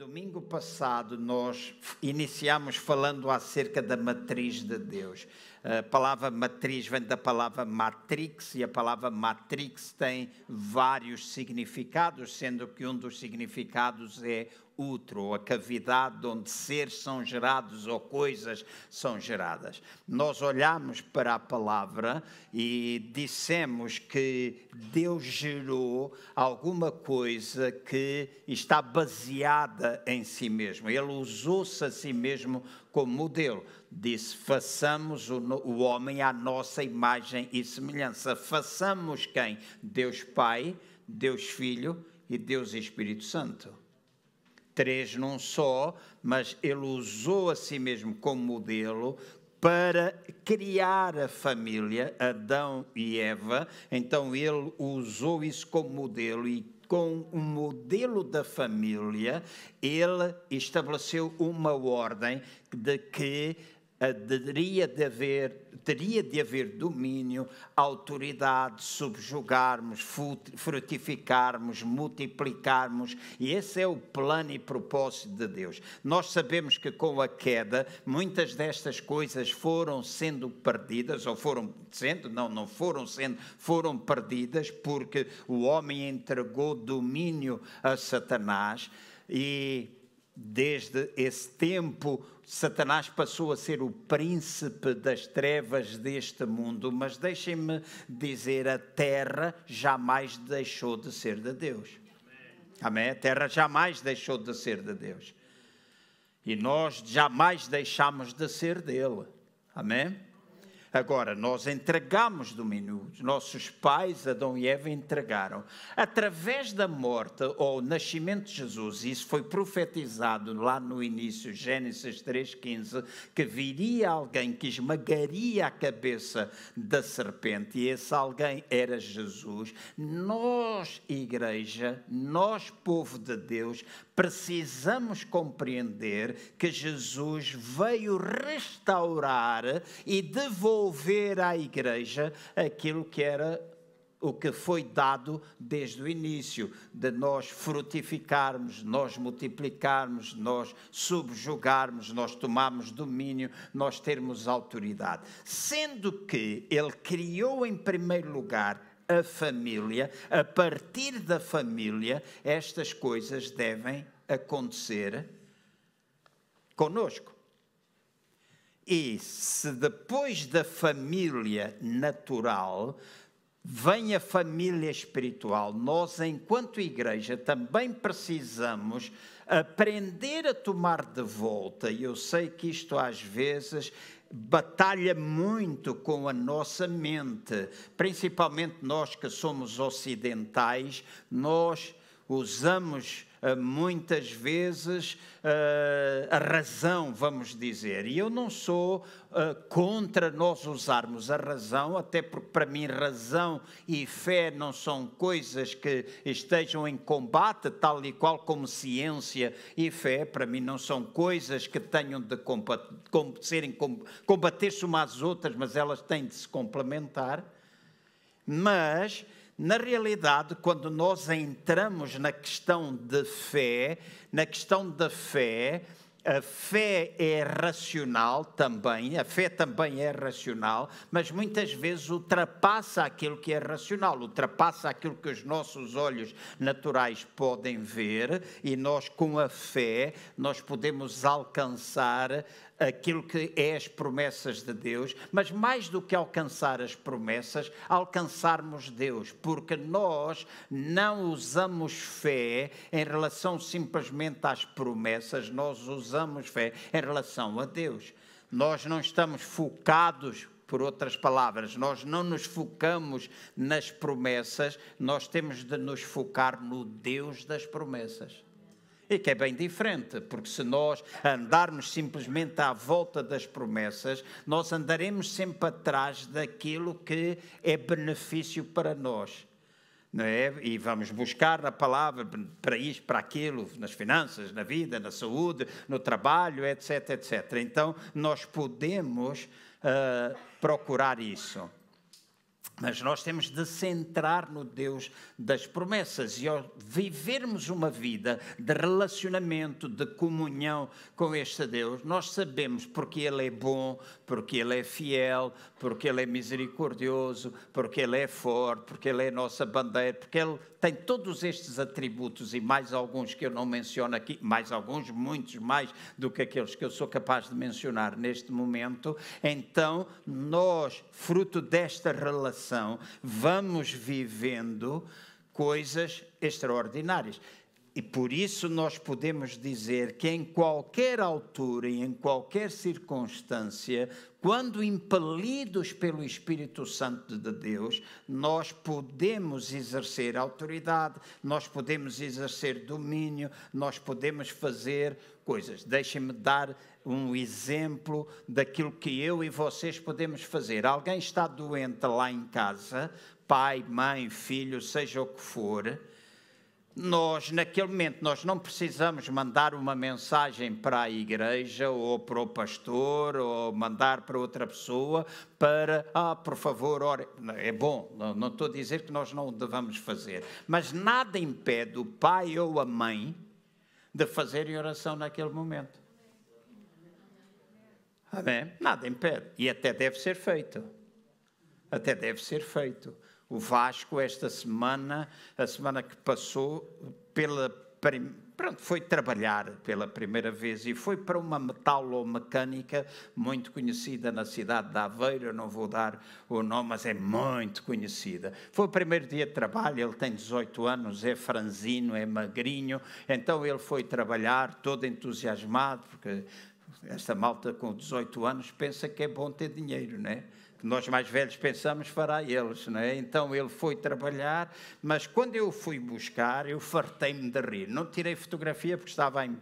Domingo passado nós iniciamos falando acerca da matriz de Deus. A palavra matriz vem da palavra matrix e a palavra matrix tem vários significados, sendo que um dos significados é útero, ou a cavidade onde seres são gerados ou coisas são geradas. Nós olhamos para a palavra e dissemos que Deus gerou alguma coisa que está baseada em si mesmo. Ele usou-se a si mesmo como modelo. Disse: façamos o, o homem à nossa imagem e semelhança. Façamos quem? Deus Pai, Deus Filho e Deus Espírito Santo três num só, mas ele usou a si mesmo como modelo para criar a família, Adão e Eva. Então ele usou isso como modelo e com o modelo da família, ele estabeleceu uma ordem de que teria de haver, teria de haver domínio, autoridade, subjugarmos, frutificarmos, multiplicarmos, e esse é o plano e propósito de Deus. Nós sabemos que com a queda, muitas destas coisas foram sendo perdidas, ou foram sendo, não, não foram sendo, foram perdidas, porque o homem entregou domínio a Satanás e desde esse tempo Satanás passou a ser o príncipe das trevas deste mundo, mas deixem-me dizer: a terra jamais deixou de ser de Deus. Amém? A terra jamais deixou de ser de Deus. E nós jamais deixamos de ser dele. Amém? Agora, nós entregamos domínio, os nossos pais, Adão e Eva, entregaram. Através da morte ou nascimento de Jesus, isso foi profetizado lá no início, Gênesis 3,15, que viria alguém que esmagaria a cabeça da serpente, e esse alguém era Jesus. Nós, igreja, nós, povo de Deus, precisamos compreender que Jesus veio restaurar e devolver à igreja aquilo que era o que foi dado desde o início, de nós frutificarmos, nós multiplicarmos, nós subjugarmos, nós tomarmos domínio, nós termos autoridade. Sendo que Ele criou em primeiro lugar a família, a partir da família, estas coisas devem acontecer conosco. E se depois da família natural vem a família espiritual, nós, enquanto igreja, também precisamos aprender a tomar de volta. E eu sei que isto às vezes batalha muito com a nossa mente, principalmente nós que somos ocidentais, nós usamos muitas vezes uh, a razão, vamos dizer. E eu não sou uh, contra nós usarmos a razão, até porque para mim razão e fé não são coisas que estejam em combate, tal e qual como ciência e fé, para mim não são coisas que tenham de combater, combater-se umas às outras, mas elas têm de se complementar. Mas na realidade, quando nós entramos na questão de fé, na questão da fé, a fé é racional também, a fé também é racional, mas muitas vezes ultrapassa aquilo que é racional, ultrapassa aquilo que os nossos olhos naturais podem ver, e nós com a fé nós podemos alcançar aquilo que é as promessas de Deus, mas mais do que alcançar as promessas, alcançarmos Deus, porque nós não usamos fé em relação simplesmente às promessas, nós usamos fé em relação a Deus. Nós não estamos focados por outras palavras, nós não nos focamos nas promessas, nós temos de nos focar no Deus das promessas e que é bem diferente, porque se nós andarmos simplesmente à volta das promessas, nós andaremos sempre atrás daquilo que é benefício para nós. É? E vamos buscar a palavra para isto, para aquilo, nas finanças, na vida, na saúde, no trabalho, etc, etc. Então, nós podemos uh, procurar isso. Mas nós temos de centrar no Deus das promessas e ao vivermos uma vida de relacionamento, de comunhão com este Deus, nós sabemos porque Ele é bom, porque Ele é fiel, porque Ele é misericordioso, porque Ele é forte, porque Ele é nossa bandeira, porque Ele tem todos estes atributos e mais alguns que eu não menciono aqui, mais alguns, muitos mais do que aqueles que eu sou capaz de mencionar neste momento. Então, nós, fruto desta relação, vamos vivendo coisas extraordinárias. E por isso nós podemos dizer que em qualquer altura e em qualquer circunstância, quando impelidos pelo Espírito Santo de Deus, nós podemos exercer autoridade, nós podemos exercer domínio, nós podemos fazer coisas. Deixem-me dar um exemplo daquilo que eu e vocês podemos fazer. Alguém está doente lá em casa, pai, mãe, filho, seja o que for. Nós, naquele momento, nós não precisamos mandar uma mensagem para a igreja ou para o pastor ou mandar para outra pessoa para, ah, por favor, ore. É bom, não, não estou a dizer que nós não o devamos fazer, mas nada impede o pai ou a mãe de fazerem oração naquele momento. Amém? Nada impede. E até deve ser feito. Até deve ser feito. O Vasco, esta semana, a semana que passou, pela pronto, foi trabalhar pela primeira vez e foi para uma metalomecânica muito conhecida na cidade de Aveiro, eu não vou dar o nome, mas é muito conhecida. Foi o primeiro dia de trabalho, ele tem 18 anos, é franzino, é magrinho, então ele foi trabalhar todo entusiasmado, porque esta malta com 18 anos pensa que é bom ter dinheiro, não é? Que nós mais velhos pensamos fará eles, não é? Então ele foi trabalhar, mas quando eu fui buscar, eu fartei-me de rir. Não tirei fotografia porque estava em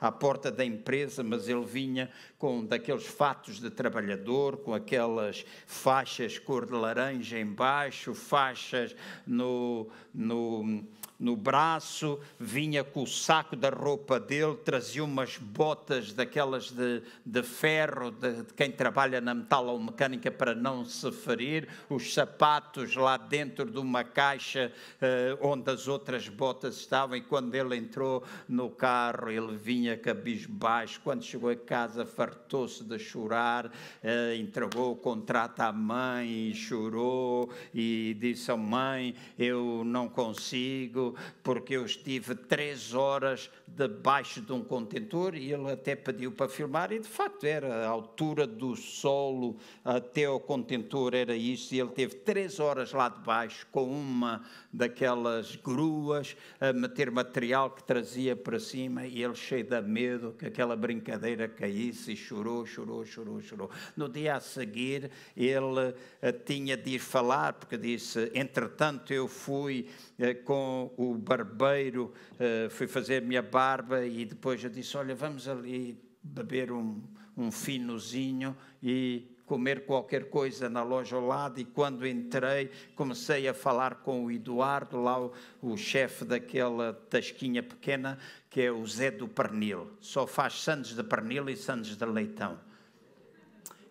à, porta da empresa, mas ele vinha com daqueles fatos de trabalhador, com aquelas faixas cor de laranja embaixo, faixas no, no no braço, vinha com o saco da roupa dele, trazia umas botas daquelas de, de ferro, de, de quem trabalha na metalomecânica para não se ferir, os sapatos lá dentro de uma caixa uh, onde as outras botas estavam, e quando ele entrou no carro, ele vinha cabisbaixo, quando chegou a casa fartou-se de chorar, uh, entregou o contrato à mãe e chorou, e disse à mãe, eu não consigo, porque eu estive três horas debaixo de um contentor e ele até pediu para filmar e de facto era a altura do solo até o contentor era isso e ele teve três horas lá debaixo com uma daquelas gruas a meter material que trazia para cima e ele cheio de medo que aquela brincadeira caísse e chorou, chorou, chorou, chorou. No dia a seguir ele eh, tinha de ir falar porque disse, entretanto eu fui eh, com o barbeiro, uh, fui fazer minha barba e depois eu disse: Olha, vamos ali beber um, um finozinho e comer qualquer coisa na loja ao lado e quando entrei comecei a falar com o Eduardo, lá o, o chefe daquela tasquinha pequena, que é o Zé do Pernil. Só faz sandes de pernil e sandes de leitão.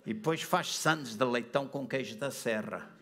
E depois faz sandes de leitão com queijo da serra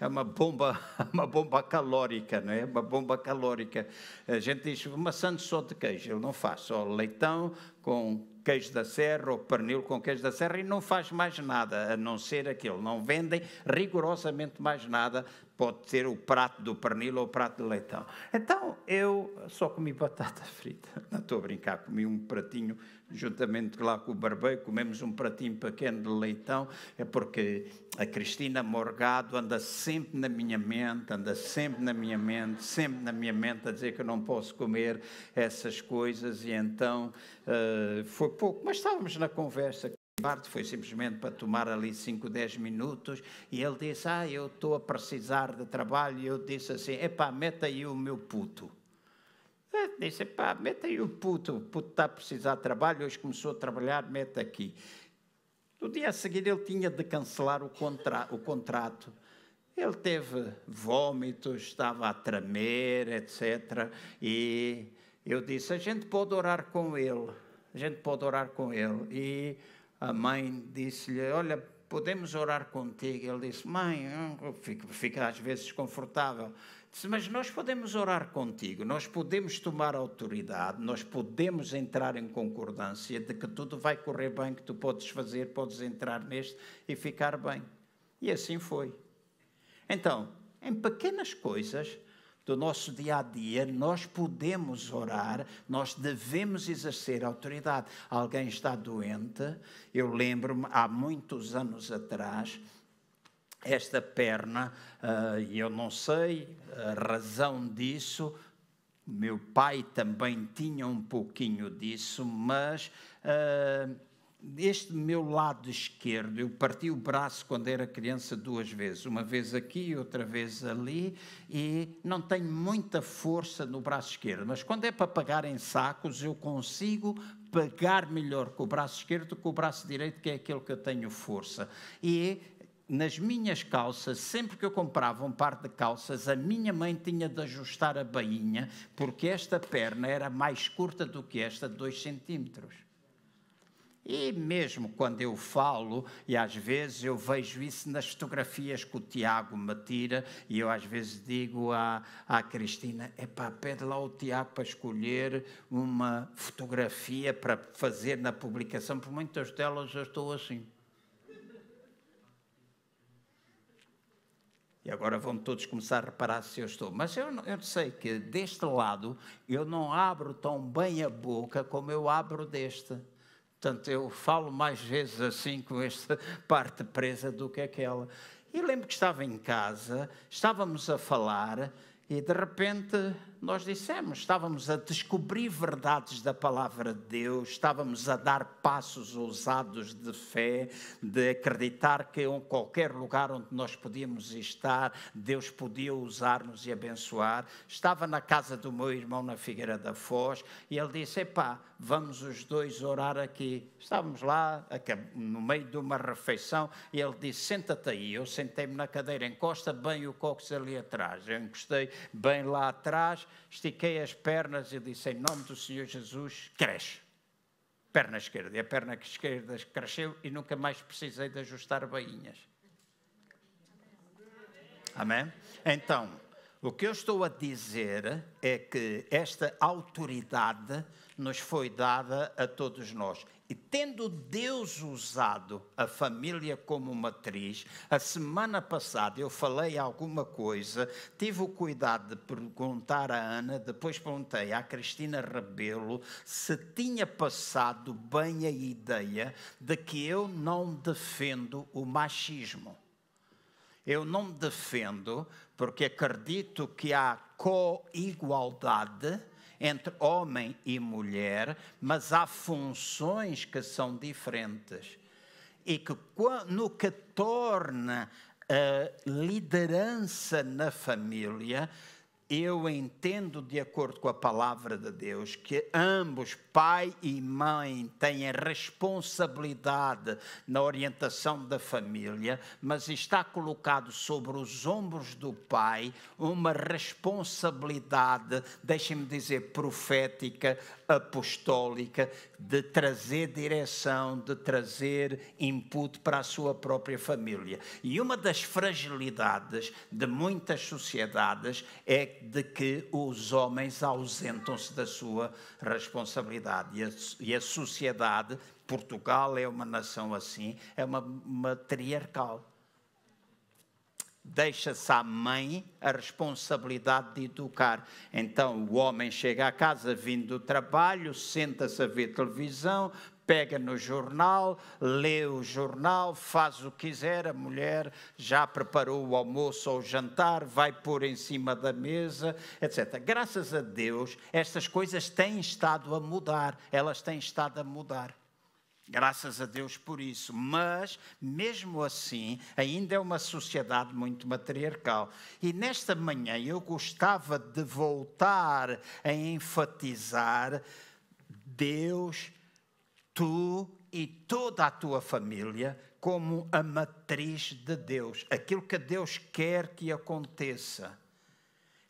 é uma bomba, uma bomba calórica, não é? Uma bomba calórica. A gente diz sandes só de queijo, ele não faz, só leitão com queijo da serra ou pernil com queijo da serra e não faz mais nada a não ser aquilo. Não vendem rigorosamente mais nada. Pode ter o prato do pernil ou o prato de leitão. Então eu só comi batata frita. Não estou a brincar, comi um pratinho juntamente lá com o barbeiro, comemos um pratinho pequeno de leitão, é porque a Cristina Morgado anda sempre na minha mente, anda sempre na minha mente, sempre na minha mente a dizer que eu não posso comer essas coisas e então uh, foi pouco, mas estávamos na conversa. Foi simplesmente para tomar ali 5, 10 minutos e ele disse: Ah, eu estou a precisar de trabalho. E eu disse assim: Epá, meta aí o meu puto. Eu disse: Epá, meta aí o puto. O puto está a precisar de trabalho. Hoje começou a trabalhar, mete aqui. No dia a seguir ele tinha de cancelar o, contra o contrato. Ele teve vômitos, estava a tremer, etc. E eu disse: a gente pode orar com ele, a gente pode orar com ele. E a mãe disse-lhe: Olha, podemos orar contigo. Ele disse, mãe, fica, às vezes desconfortável. Disse, mas nós podemos orar contigo, nós podemos tomar autoridade, nós podemos entrar em concordância de que tudo vai correr bem, que tu podes fazer, podes entrar neste e ficar bem. E assim foi. Então, em pequenas coisas, do nosso dia a dia, nós podemos orar, nós devemos exercer autoridade. Alguém está doente, eu lembro-me há muitos anos atrás, esta perna, uh, eu não sei a razão disso, meu pai também tinha um pouquinho disso, mas. Uh, este meu lado esquerdo, eu parti o braço quando era criança duas vezes, uma vez aqui, outra vez ali, e não tenho muita força no braço esquerdo, mas quando é para pagar em sacos, eu consigo pagar melhor com o braço esquerdo que com o braço direito, que é aquele que eu tenho força. E nas minhas calças, sempre que eu comprava um par de calças, a minha mãe tinha de ajustar a bainha, porque esta perna era mais curta do que esta, de 2 centímetros. E mesmo quando eu falo, e às vezes eu vejo isso nas fotografias que o Tiago me tira, e eu às vezes digo à, à Cristina: epá, pede lá o Tiago para escolher uma fotografia para fazer na publicação, por muitas delas eu estou assim. E agora vão todos começar a reparar se eu estou. Mas eu, eu sei que deste lado eu não abro tão bem a boca como eu abro deste. Portanto, eu falo mais vezes assim com esta parte presa do que aquela. E lembro que estava em casa, estávamos a falar e de repente nós dissemos, estávamos a descobrir verdades da palavra de Deus, estávamos a dar passos ousados de fé, de acreditar que em qualquer lugar onde nós podíamos estar, Deus podia usar-nos e abençoar. Estava na casa do meu irmão na Figueira da Foz e ele disse: Epá, vamos os dois orar aqui. Estávamos lá, no meio de uma refeição, e ele disse: Senta-te aí. Eu sentei-me na cadeira, encosta bem o cóccix ali atrás. Eu encostei bem lá atrás, estiquei as pernas e disse: Em nome do Senhor Jesus, cresce. Perna esquerda. E a perna esquerda cresceu e nunca mais precisei de ajustar bainhas. Amém? Então, o que eu estou a dizer é que esta autoridade nos foi dada a todos nós. E tendo Deus usado a família como matriz, a semana passada eu falei alguma coisa, tive o cuidado de perguntar à Ana, depois perguntei à Cristina Rebelo se tinha passado bem a ideia de que eu não defendo o machismo. Eu não defendo porque acredito que há co-igualdade entre homem e mulher, mas há funções que são diferentes. E que no que torna a liderança na família, eu entendo, de acordo com a palavra de Deus, que ambos, pai e mãe, têm a responsabilidade na orientação da família, mas está colocado sobre os ombros do pai uma responsabilidade, deixem-me dizer, profética, apostólica, de trazer direção, de trazer input para a sua própria família. E uma das fragilidades de muitas sociedades é de que os homens ausentam-se da sua responsabilidade. E a, e a sociedade, Portugal é uma nação assim, é uma matriarcal deixa-se à mãe a responsabilidade de educar. Então o homem chega à casa vindo do trabalho, senta-se a ver televisão, pega no jornal, lê o jornal, faz o que quiser, a mulher já preparou o almoço ou o jantar, vai pôr em cima da mesa, etc. Graças a Deus, estas coisas têm estado a mudar, elas têm estado a mudar. Graças a Deus por isso. Mas, mesmo assim, ainda é uma sociedade muito matriarcal. E nesta manhã eu gostava de voltar a enfatizar Deus tu e toda a tua família como a matriz de Deus, aquilo que Deus quer que aconteça.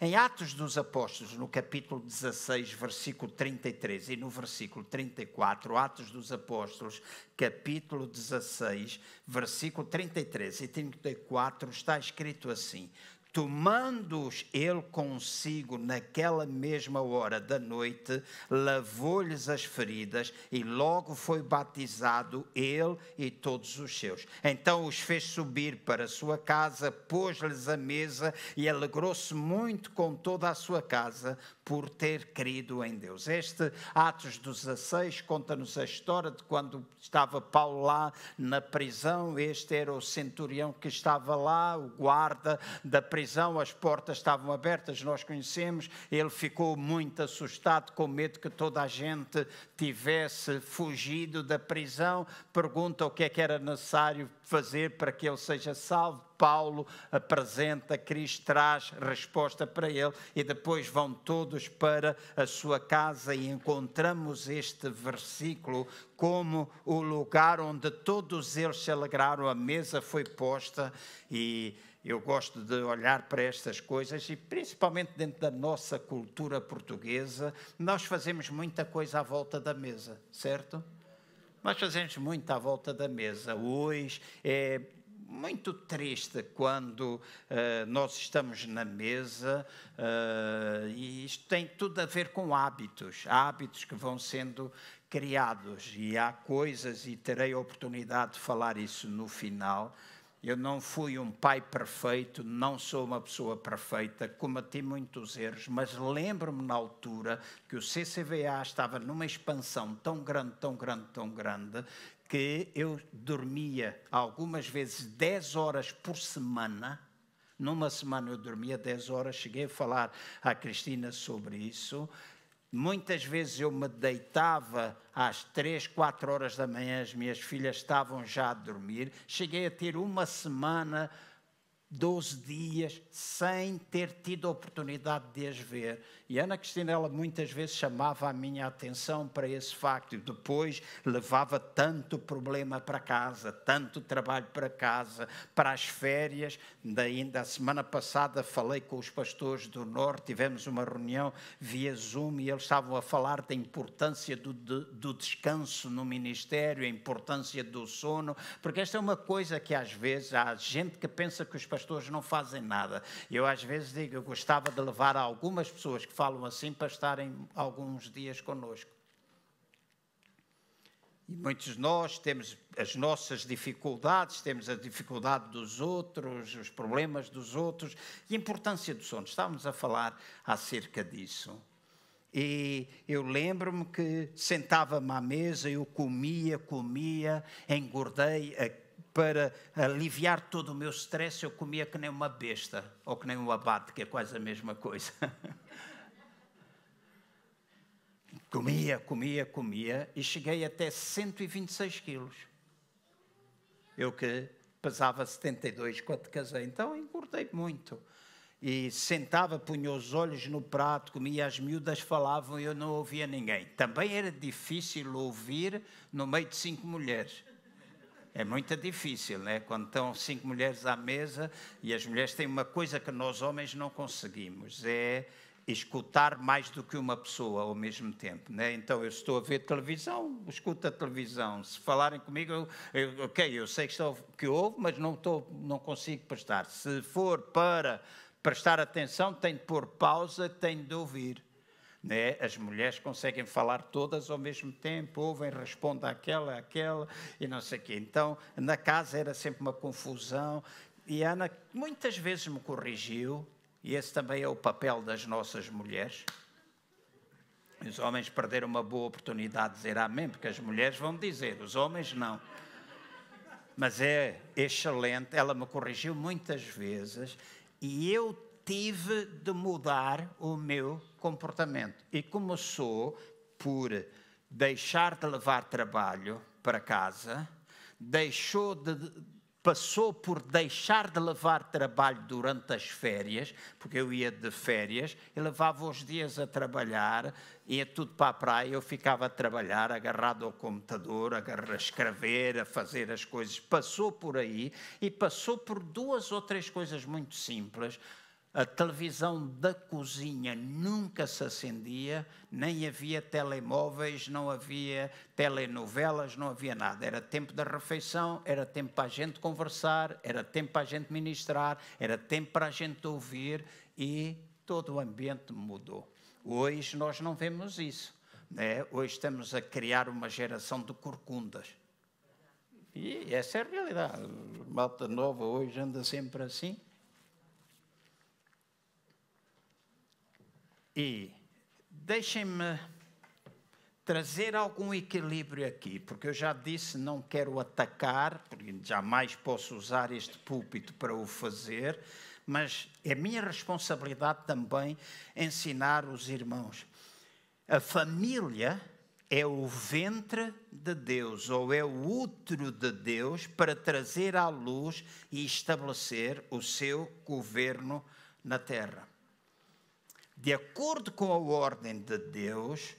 Em Atos dos Apóstolos, no capítulo 16, versículo 33 e no versículo 34, Atos dos Apóstolos, capítulo 16, versículo 33 e 34, está escrito assim: Tomando-os ele consigo naquela mesma hora da noite, lavou-lhes as feridas e logo foi batizado ele e todos os seus. Então os fez subir para a sua casa, pôs-lhes a mesa e alegrou-se muito com toda a sua casa por ter crido em Deus. Este Atos 16 conta-nos a história de quando estava Paulo lá na prisão. Este era o centurião que estava lá, o guarda da prisão as portas estavam abertas, nós conhecemos. Ele ficou muito assustado, com medo que toda a gente tivesse fugido da prisão. Pergunta o que é que era necessário fazer para que ele seja salvo. Paulo apresenta, Cristo traz resposta para ele e depois vão todos para a sua casa e encontramos este versículo como o lugar onde todos eles se alegraram, a mesa foi posta e eu gosto de olhar para estas coisas e, principalmente dentro da nossa cultura portuguesa, nós fazemos muita coisa à volta da mesa, certo? Nós fazemos muito à volta da mesa. Hoje é muito triste quando uh, nós estamos na mesa uh, e isto tem tudo a ver com hábitos, hábitos que vão sendo criados e há coisas, e terei a oportunidade de falar isso no final, eu não fui um pai perfeito, não sou uma pessoa perfeita, cometi muitos erros, mas lembro-me na altura que o CCVA estava numa expansão tão grande, tão grande, tão grande, que eu dormia algumas vezes 10 horas por semana. Numa semana eu dormia 10 horas, cheguei a falar à Cristina sobre isso. Muitas vezes eu me deitava às três, quatro horas da manhã, as minhas filhas estavam já a dormir. Cheguei a ter uma semana 12 dias sem ter tido a oportunidade de as ver. E Ana Cristina, ela muitas vezes chamava a minha atenção para esse facto e depois levava tanto problema para casa, tanto trabalho para casa, para as férias. Ainda a semana passada falei com os pastores do Norte, tivemos uma reunião via Zoom e eles estavam a falar da importância do, do, do descanso no ministério, a importância do sono, porque esta é uma coisa que às vezes há gente que pensa que os pastores pastores não fazem nada. Eu às vezes digo, eu gostava de levar algumas pessoas que falam assim para estarem alguns dias conosco. E muitos de nós temos as nossas dificuldades, temos a dificuldade dos outros, os problemas dos outros e a importância do sono. Estávamos a falar acerca disso. E eu lembro-me que sentava-me à mesa, eu comia, comia, engordei para aliviar todo o meu stress, eu comia que nem uma besta, ou que nem um abate, que é quase a mesma coisa. comia, comia, comia, e cheguei até 126 quilos. Eu que pesava 72 quando casei, então engordei muito. E sentava, punha os olhos no prato, comia, as miúdas falavam e eu não ouvia ninguém. Também era difícil ouvir no meio de cinco mulheres. É muito difícil, né? Quando estão cinco mulheres à mesa e as mulheres têm uma coisa que nós homens não conseguimos, é escutar mais do que uma pessoa ao mesmo tempo, né? Então eu estou a ver televisão, escuto a televisão. Se falarem comigo, eu, eu, ok, eu sei que, estou, que ouvo, mas não estou, não consigo prestar. Se for para prestar atenção, tenho de pôr pausa, tenho de ouvir. Né? As mulheres conseguem falar todas ao mesmo tempo, ouvem, respondem àquela, àquela e não sei o quê. Então, na casa era sempre uma confusão. E a Ana muitas vezes me corrigiu, e esse também é o papel das nossas mulheres. Os homens perderam uma boa oportunidade de dizer amém, porque as mulheres vão dizer, os homens não. Mas é excelente, ela me corrigiu muitas vezes e eu tive de mudar o meu comportamento. E começou por deixar de levar trabalho para casa, deixou de, passou por deixar de levar trabalho durante as férias, porque eu ia de férias e levava os dias a trabalhar, ia tudo para a praia, eu ficava a trabalhar, agarrado ao computador, a escrever, a fazer as coisas. Passou por aí e passou por duas ou três coisas muito simples a televisão da cozinha nunca se acendia, nem havia telemóveis, não havia telenovelas, não havia nada. Era tempo da refeição, era tempo para a gente conversar, era tempo para a gente ministrar, era tempo para a gente ouvir e todo o ambiente mudou. Hoje nós não vemos isso. Né? Hoje estamos a criar uma geração de corcundas. E essa é a realidade. Malta nova hoje anda sempre assim. E deixem-me trazer algum equilíbrio aqui, porque eu já disse não quero atacar, porque jamais posso usar este púlpito para o fazer, mas é minha responsabilidade também ensinar os irmãos. A família é o ventre de Deus, ou é o útero de Deus para trazer à luz e estabelecer o seu governo na terra. De acordo com a ordem de Deus,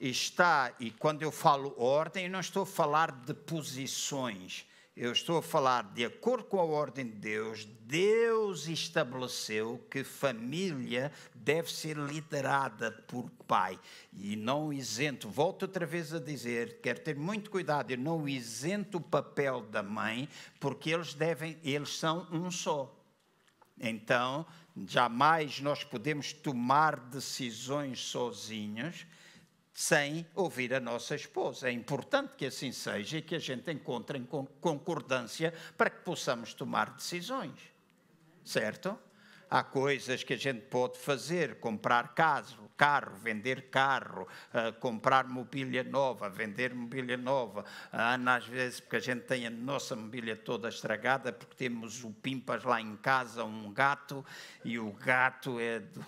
está, e quando eu falo ordem, eu não estou a falar de posições, eu estou a falar de acordo com a ordem de Deus, Deus estabeleceu que família deve ser liderada por pai e não isento. Volto outra vez a dizer, quero ter muito cuidado, eu não isento o papel da mãe, porque eles devem, eles são um só. Então, jamais nós podemos tomar decisões sozinhos sem ouvir a nossa esposa. É importante que assim seja e que a gente encontre em concordância para que possamos tomar decisões. Certo? Há coisas que a gente pode fazer, comprar caso, carro, vender carro, uh, comprar mobília nova, vender mobília nova. A Ana, às vezes, porque a gente tem a nossa mobília toda estragada, porque temos o Pimpas lá em casa, um gato, e o gato é do,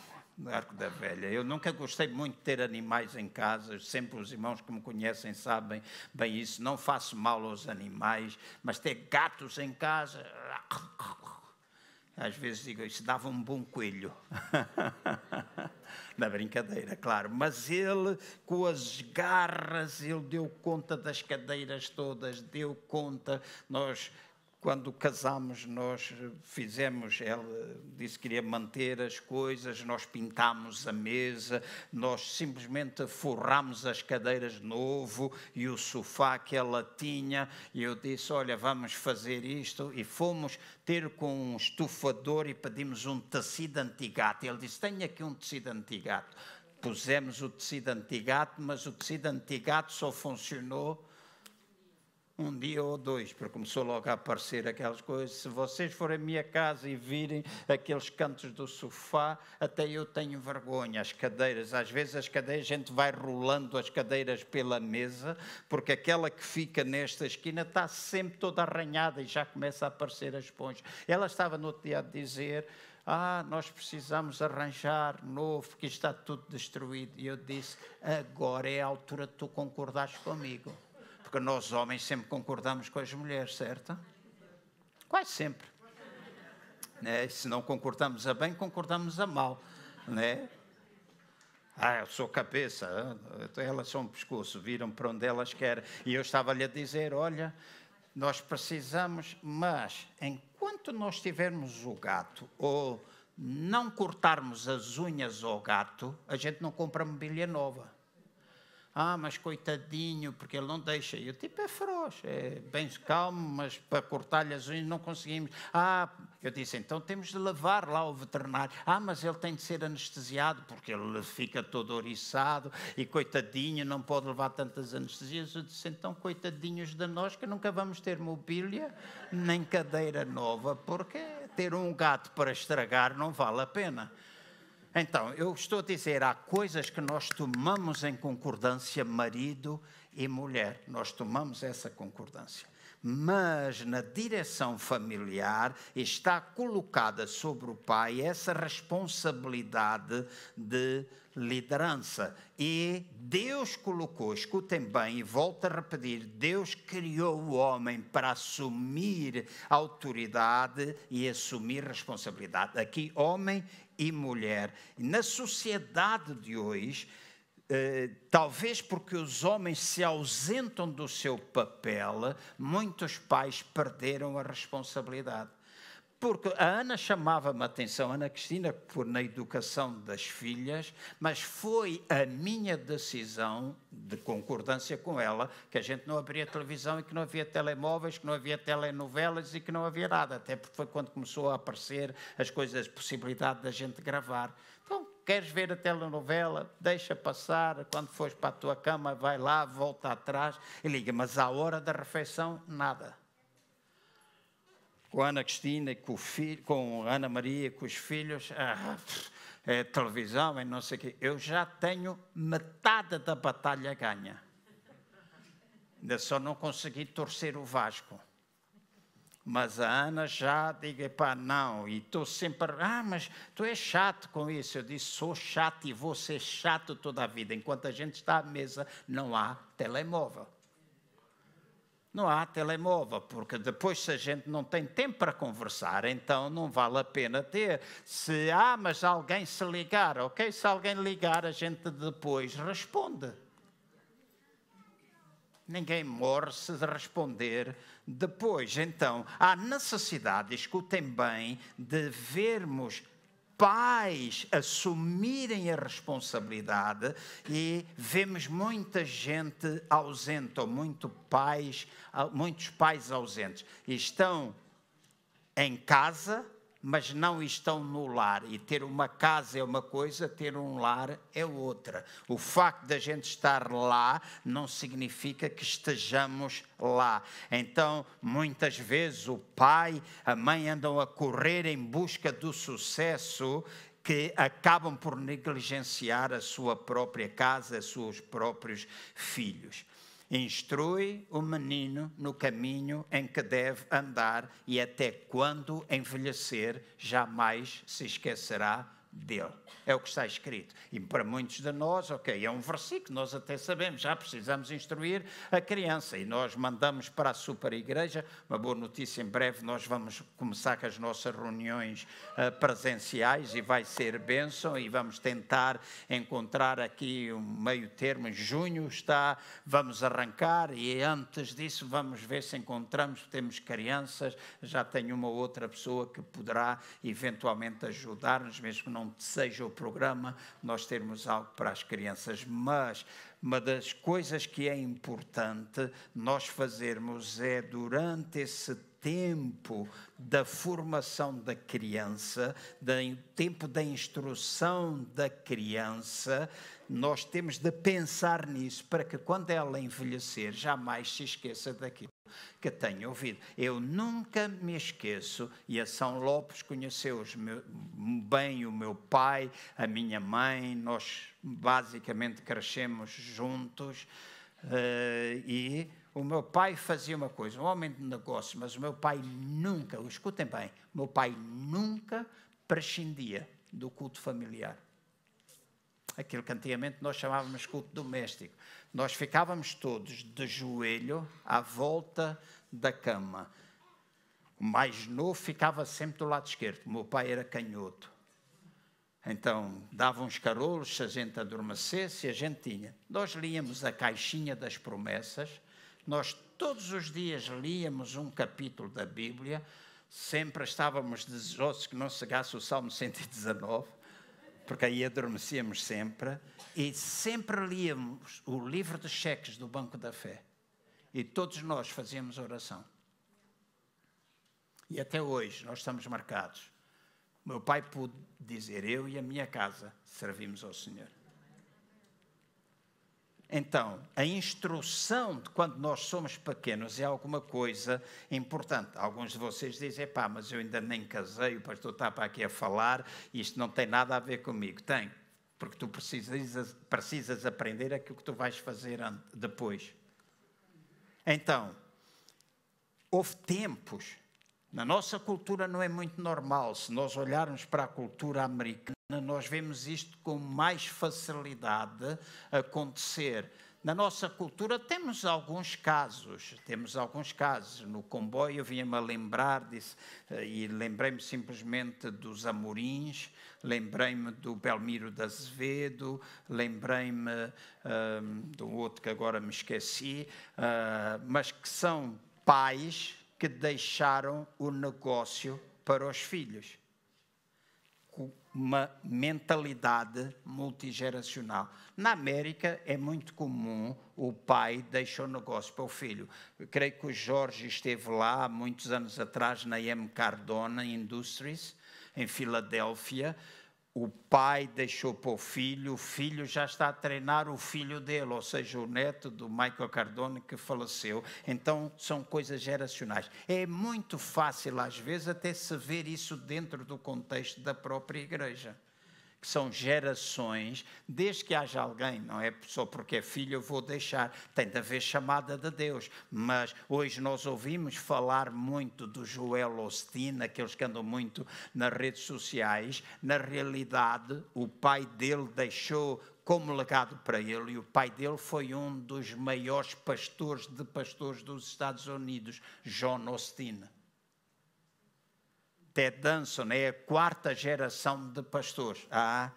Arco da Velha. Eu nunca gostei muito de ter animais em casa, sempre os irmãos que me conhecem sabem bem isso. Não faço mal aos animais, mas ter gatos em casa. Às vezes digo, isso dava um bom coelho. Na brincadeira, claro. Mas ele, com as garras, ele deu conta das cadeiras todas, deu conta. Nós quando casamos, nós fizemos, ela disse que queria manter as coisas, nós pintámos a mesa, nós simplesmente forramos as cadeiras de novo e o sofá que ela tinha. E eu disse: Olha, vamos fazer isto. E fomos ter com um estufador e pedimos um tecido antigato. Ele disse: Tenho aqui um tecido antigato. Pusemos o tecido antigato, mas o tecido antigato só funcionou um dia ou dois, porque começou logo a aparecer aquelas coisas. Se vocês forem à minha casa e virem aqueles cantos do sofá, até eu tenho vergonha. As cadeiras, às vezes as cadeiras, a gente vai rolando as cadeiras pela mesa, porque aquela que fica nesta esquina está sempre toda arranhada e já começa a aparecer as esponja. Ela estava no outro dia a dizer. Ah, nós precisamos arranjar novo, porque está tudo destruído. E eu disse: agora é a altura de tu concordares comigo. Porque nós homens sempre concordamos com as mulheres, certo? Quase sempre. Né? Se não concordamos a bem, concordamos a mal. Né? Ah, eu sou cabeça, elas são pescoço, viram para onde elas querem. E eu estava-lhe a dizer: olha, nós precisamos, mas enquanto nós tivermos o gato ou não cortarmos as unhas ao gato, a gente não compra mobília nova. Ah, mas coitadinho, porque ele não deixa. E o tipo é feroz, é bem calmo, mas para cortar-lhe as unhas não conseguimos. Ah, eu disse, então temos de levar lá ao veterinário. Ah, mas ele tem de ser anestesiado, porque ele fica todo oriçado e coitadinho, não pode levar tantas anestesias. Eu disse, então coitadinhos de nós que nunca vamos ter mobília nem cadeira nova, porque ter um gato para estragar não vale a pena. Então, eu estou a dizer, há coisas que nós tomamos em concordância, marido e mulher, nós tomamos essa concordância. Mas na direção familiar está colocada sobre o pai essa responsabilidade de liderança. E Deus colocou, escutem bem, e volto a repetir: Deus criou o homem para assumir autoridade e assumir responsabilidade. Aqui, homem e mulher. Na sociedade de hoje, eh, talvez porque os homens se ausentam do seu papel, muitos pais perderam a responsabilidade. Porque a Ana chamava-me a atenção, Ana Cristina, por na educação das filhas, mas foi a minha decisão de concordância com ela que a gente não abria televisão e que não havia telemóveis, que não havia telenovelas e que não havia nada, até porque foi quando começou a aparecer as coisas, a possibilidade da gente gravar. Então, queres ver a telenovela? Deixa passar, quando fores para a tua cama, vai lá, volta atrás e liga, mas à hora da refeição, nada com Ana Cristina, com, filho, com Ana Maria, com os filhos, ah, é televisão, é não sei o quê. Eu já tenho metade da batalha ganha. Ainda só não consegui torcer o Vasco. Mas a Ana já diga, pá, não, e estou sempre, ah, mas tu és chato com isso. Eu disse, sou chato e vou ser chato toda a vida. Enquanto a gente está à mesa, não há telemóvel não há telemóvel, porque depois, se a gente não tem tempo para conversar, então não vale a pena ter. Se há, mas alguém se ligar, ok? Se alguém ligar, a gente depois responde. Ninguém morre se responder depois. Então, há necessidade, escutem bem, de vermos pais assumirem a responsabilidade e vemos muita gente ausente, ou muito pais, muitos pais ausentes. Estão em casa, mas não estão no lar. E ter uma casa é uma coisa, ter um lar é outra. O facto da gente estar lá não significa que estejamos lá. Então, muitas vezes o pai, a mãe andam a correr em busca do sucesso que acabam por negligenciar a sua própria casa, os seus próprios filhos. Instrui o menino no caminho em que deve andar e até quando envelhecer jamais se esquecerá dele. É o que está escrito. E para muitos de nós, ok, é um versículo, nós até sabemos, já precisamos instruir a criança. E nós mandamos para a super igreja, uma boa notícia, em breve nós vamos começar com as nossas reuniões uh, presenciais e vai ser bênção e vamos tentar encontrar aqui um meio termo. Em junho está, vamos arrancar e antes disso vamos ver se encontramos, temos crianças, já tenho uma outra pessoa que poderá eventualmente ajudar-nos, mesmo que não seja o programa, nós termos algo para as crianças. Mas uma das coisas que é importante nós fazermos é, durante esse tempo da formação da criança, do tempo da instrução da criança, nós temos de pensar nisso para que quando ela envelhecer jamais se esqueça daquilo que tenho ouvido. Eu nunca me esqueço, e a São Lopes conheceu bem o meu pai, a minha mãe, nós basicamente crescemos juntos, uh, e o meu pai fazia uma coisa, um homem de negócio, mas o meu pai nunca, escutem bem, o meu pai nunca prescindia do culto familiar. Aquilo que antigamente nós chamávamos culto doméstico. Nós ficávamos todos de joelho à volta da cama. O mais novo ficava sempre do lado esquerdo. O meu pai era canhoto. Então, davam uns carolos se a gente adormecesse a gente tinha. Nós líamos a caixinha das promessas, nós todos os dias líamos um capítulo da Bíblia, sempre estávamos desejosos que não chegasse o Salmo 119, porque aí adormecíamos sempre, e sempre líamos o livro de cheques do Banco da Fé. E todos nós fazíamos oração. E até hoje nós estamos marcados. Meu pai pôde dizer: Eu e a minha casa servimos ao Senhor. Então, a instrução de quando nós somos pequenos é alguma coisa importante. Alguns de vocês dizem, pá, mas eu ainda nem casei, o pastor está para aqui a falar, isto não tem nada a ver comigo. Tem, porque tu precisas, precisas aprender aquilo que tu vais fazer depois. Então, houve tempos, na nossa cultura não é muito normal, se nós olharmos para a cultura americana, nós vemos isto com mais facilidade acontecer. Na nossa cultura temos alguns casos, temos alguns casos. No comboio eu vinha-me a lembrar disso, eh, e lembrei-me simplesmente dos Amorins, lembrei-me do Belmiro de Azevedo, lembrei-me um, ehm, do outro que agora me esqueci, uh, mas que são pais que deixaram o negócio para os filhos. Uma mentalidade multigeracional. Na América é muito comum o pai deixar o negócio para o filho. Eu creio que o Jorge esteve lá muitos anos atrás na M. Cardona Industries, em Filadélfia o pai deixou para o filho, o filho já está a treinar o filho dele, ou seja, o neto do Michael Cardone que faleceu. Então são coisas geracionais. É muito fácil, às vezes, até se ver isso dentro do contexto da própria igreja que são gerações, desde que haja alguém, não é só porque é filho eu vou deixar, tem de haver chamada de Deus. Mas hoje nós ouvimos falar muito do Joel Osteen, aqueles que andam muito nas redes sociais. Na realidade, o pai dele deixou como legado para ele, e o pai dele foi um dos maiores pastores de pastores dos Estados Unidos, John Osteen. Ted Danson é a quarta geração de pastores. Há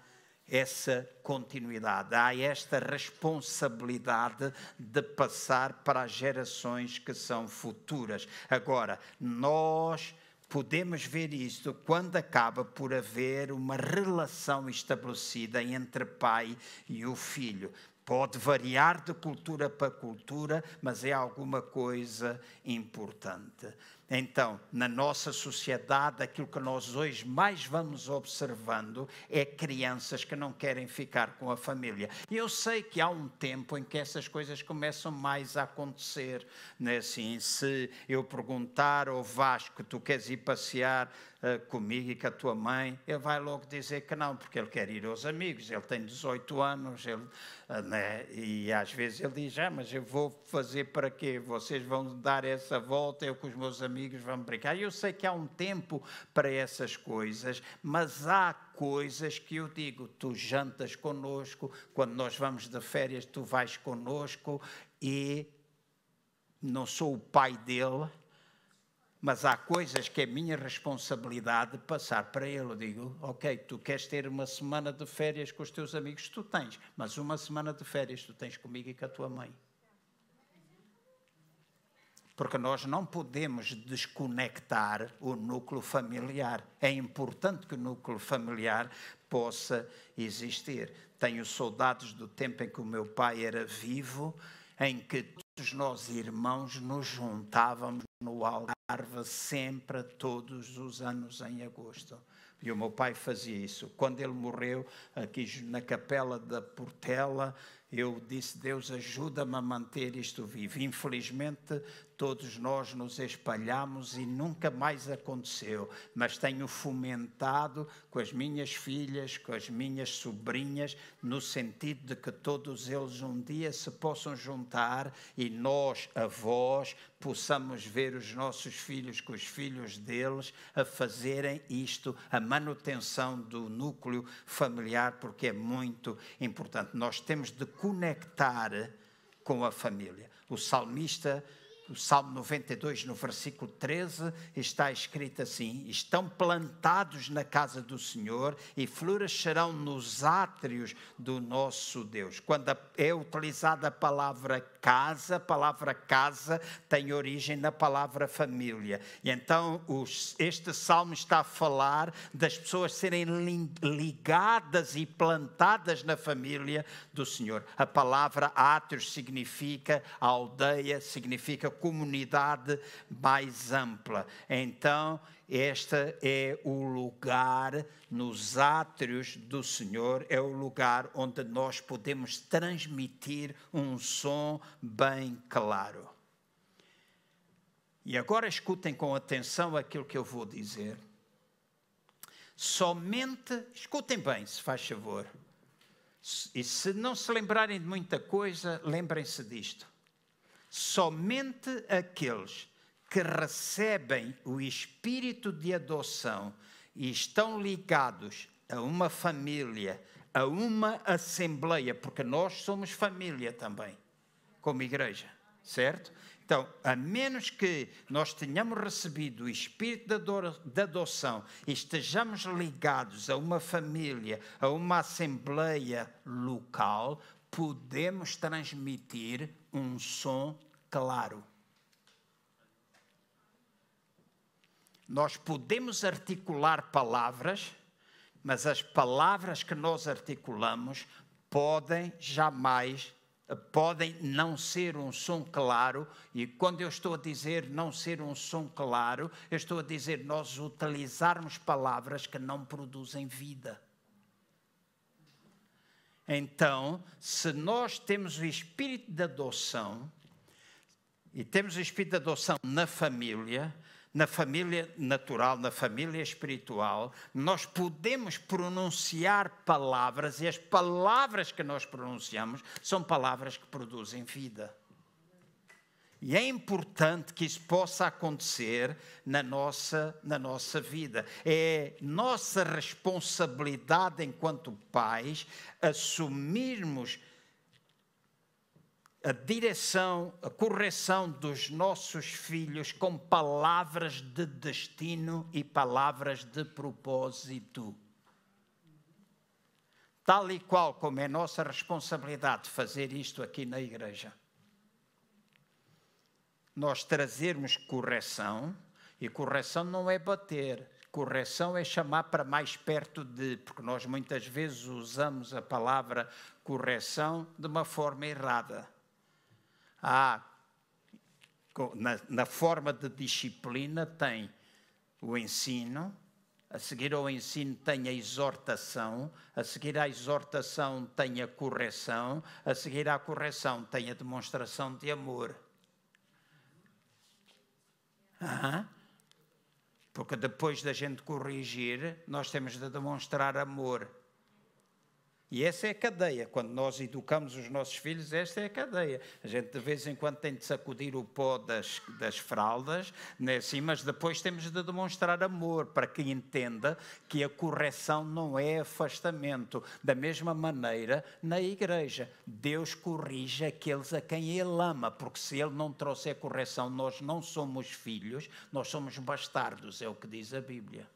essa continuidade, há esta responsabilidade de passar para as gerações que são futuras. Agora, nós podemos ver isto quando acaba por haver uma relação estabelecida entre pai e o filho. Pode variar de cultura para cultura, mas é alguma coisa importante. Então, na nossa sociedade, aquilo que nós hoje mais vamos observando é crianças que não querem ficar com a família. E eu sei que há um tempo em que essas coisas começam mais a acontecer. Né? Assim, se eu perguntar ao Vasco, tu queres ir passear uh, comigo e com a tua mãe, ele vai logo dizer que não, porque ele quer ir aos amigos, ele tem 18 anos, ele, uh, né? e às vezes ele diz, ah, mas eu vou fazer para quê? Vocês vão dar essa volta, eu com os meus amigos vamos brincar. Eu sei que há um tempo para essas coisas, mas há coisas que eu digo, tu jantas conosco, quando nós vamos de férias tu vais conosco e não sou o pai dele, mas há coisas que é minha responsabilidade passar para ele. Eu digo, ok, tu queres ter uma semana de férias com os teus amigos, tu tens, mas uma semana de férias tu tens comigo e com a tua mãe. Porque nós não podemos desconectar o núcleo familiar. É importante que o núcleo familiar possa existir. Tenho saudades do tempo em que o meu pai era vivo, em que todos nós irmãos nos juntávamos no Algarve sempre, todos os anos em agosto. E o meu pai fazia isso. Quando ele morreu, aqui na capela da Portela, eu disse: Deus, ajuda-me a manter isto vivo. Infelizmente, todos nós nos espalhamos e nunca mais aconteceu, mas tenho fomentado com as minhas filhas, com as minhas sobrinhas, no sentido de que todos eles um dia se possam juntar e nós, avós, possamos ver os nossos filhos com os filhos deles a fazerem isto, a manutenção do núcleo familiar, porque é muito importante. Nós temos de conectar com a família. O salmista o Salmo 92, no versículo 13, está escrito assim: Estão plantados na casa do Senhor e florescerão nos átrios do nosso Deus. Quando é utilizada a palavra casa, a palavra casa tem origem na palavra família. E então este salmo está a falar das pessoas serem ligadas e plantadas na família do Senhor. A palavra átrios significa aldeia, significa comunidade mais ampla. Então, este é o lugar nos átrios do Senhor, é o lugar onde nós podemos transmitir um som bem claro. E agora escutem com atenção aquilo que eu vou dizer. Somente, escutem bem, se faz favor. E se não se lembrarem de muita coisa, lembrem-se disto somente aqueles que recebem o espírito de adoção e estão ligados a uma família, a uma assembleia, porque nós somos família também, como igreja, certo? Então, a menos que nós tenhamos recebido o espírito de adoção e estejamos ligados a uma família, a uma assembleia local, podemos transmitir um som claro. Nós podemos articular palavras, mas as palavras que nós articulamos podem jamais podem não ser um som claro, e quando eu estou a dizer não ser um som claro, eu estou a dizer nós utilizarmos palavras que não produzem vida. Então, se nós temos o espírito de adoção, e temos o espírito de adoção na família, na família natural, na família espiritual, nós podemos pronunciar palavras e as palavras que nós pronunciamos são palavras que produzem vida. E é importante que isso possa acontecer na nossa, na nossa vida. É nossa responsabilidade enquanto pais assumirmos a direção, a correção dos nossos filhos com palavras de destino e palavras de propósito. Tal e qual como é nossa responsabilidade fazer isto aqui na igreja. Nós trazermos correção, e correção não é bater, correção é chamar para mais perto de, porque nós muitas vezes usamos a palavra correção de uma forma errada há, na, na forma de disciplina, tem o ensino, a seguir ao ensino tem a exortação, a seguir à exortação tem a correção, a seguir à correção tem a demonstração de amor. Porque depois da gente corrigir, nós temos de demonstrar amor. E essa é a cadeia. Quando nós educamos os nossos filhos, esta é a cadeia. A gente de vez em quando tem de sacudir o pó das, das fraldas, né, mas depois temos de demonstrar amor para que entenda que a correção não é afastamento. Da mesma maneira, na igreja, Deus corrige aqueles a quem Ele ama, porque se Ele não trouxer correção, nós não somos filhos, nós somos bastardos, é o que diz a Bíblia.